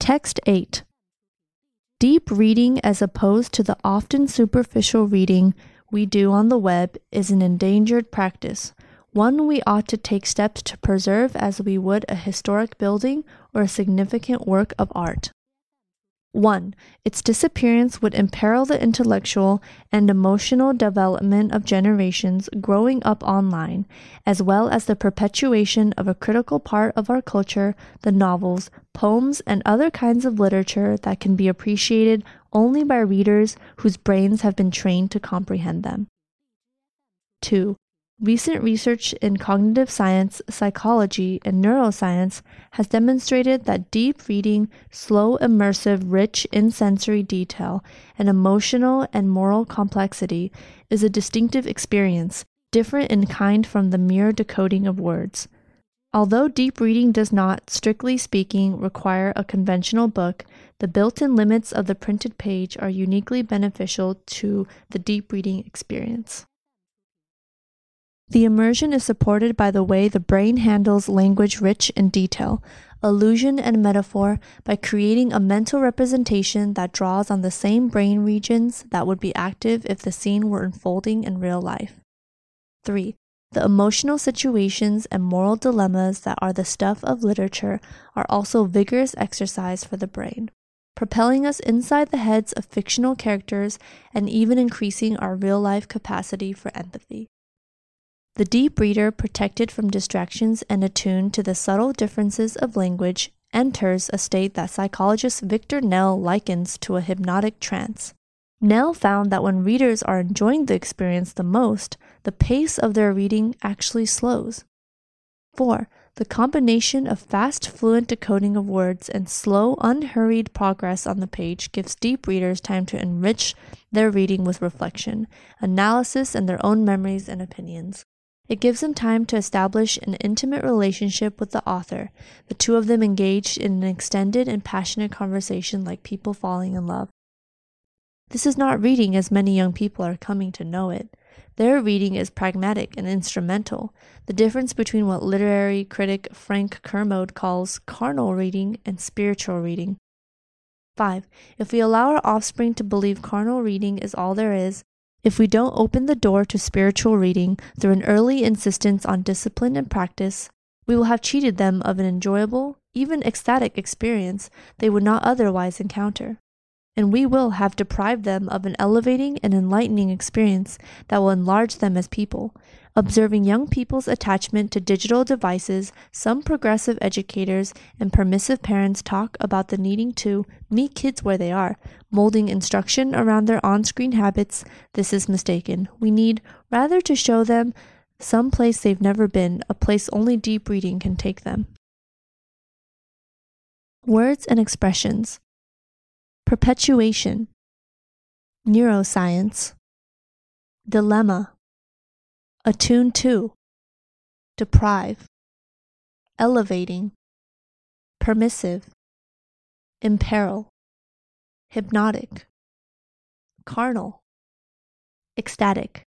Text 8 Deep reading, as opposed to the often superficial reading we do on the web, is an endangered practice, one we ought to take steps to preserve as we would a historic building or a significant work of art. 1. Its disappearance would imperil the intellectual and emotional development of generations growing up online, as well as the perpetuation of a critical part of our culture, the novels, poems, and other kinds of literature that can be appreciated only by readers whose brains have been trained to comprehend them. 2. Recent research in cognitive science, psychology, and neuroscience has demonstrated that deep reading, slow, immersive, rich in sensory detail, and emotional and moral complexity is a distinctive experience, different in kind from the mere decoding of words. Although deep reading does not, strictly speaking, require a conventional book, the built in limits of the printed page are uniquely beneficial to the deep reading experience. The immersion is supported by the way the brain handles language rich in detail, allusion, and metaphor by creating a mental representation that draws on the same brain regions that would be active if the scene were unfolding in real life. 3. The emotional situations and moral dilemmas that are the stuff of literature are also vigorous exercise for the brain, propelling us inside the heads of fictional characters and even increasing our real life capacity for empathy. The deep reader, protected from distractions and attuned to the subtle differences of language, enters a state that psychologist Victor Nell likens to a hypnotic trance. Nell found that when readers are enjoying the experience the most, the pace of their reading actually slows. 4. The combination of fast, fluent decoding of words and slow, unhurried progress on the page gives deep readers time to enrich their reading with reflection, analysis, and their own memories and opinions. It gives them time to establish an intimate relationship with the author, the two of them engaged in an extended and passionate conversation like people falling in love. This is not reading as many young people are coming to know it. Their reading is pragmatic and instrumental, the difference between what literary critic Frank Kermode calls carnal reading and spiritual reading. 5. If we allow our offspring to believe carnal reading is all there is, if we don't open the door to spiritual reading through an early insistence on discipline and practice, we will have cheated them of an enjoyable, even ecstatic experience they would not otherwise encounter. And we will have deprived them of an elevating and enlightening experience that will enlarge them as people, Observing young people's attachment to digital devices, some progressive educators and permissive parents talk about the needing to meet kids where they are, molding instruction around their on screen habits. This is mistaken. We need rather to show them some place they've never been, a place only deep reading can take them. Words and expressions Perpetuation, Neuroscience, Dilemma. Attune to, deprive, elevating, permissive, imperil, hypnotic, carnal, ecstatic.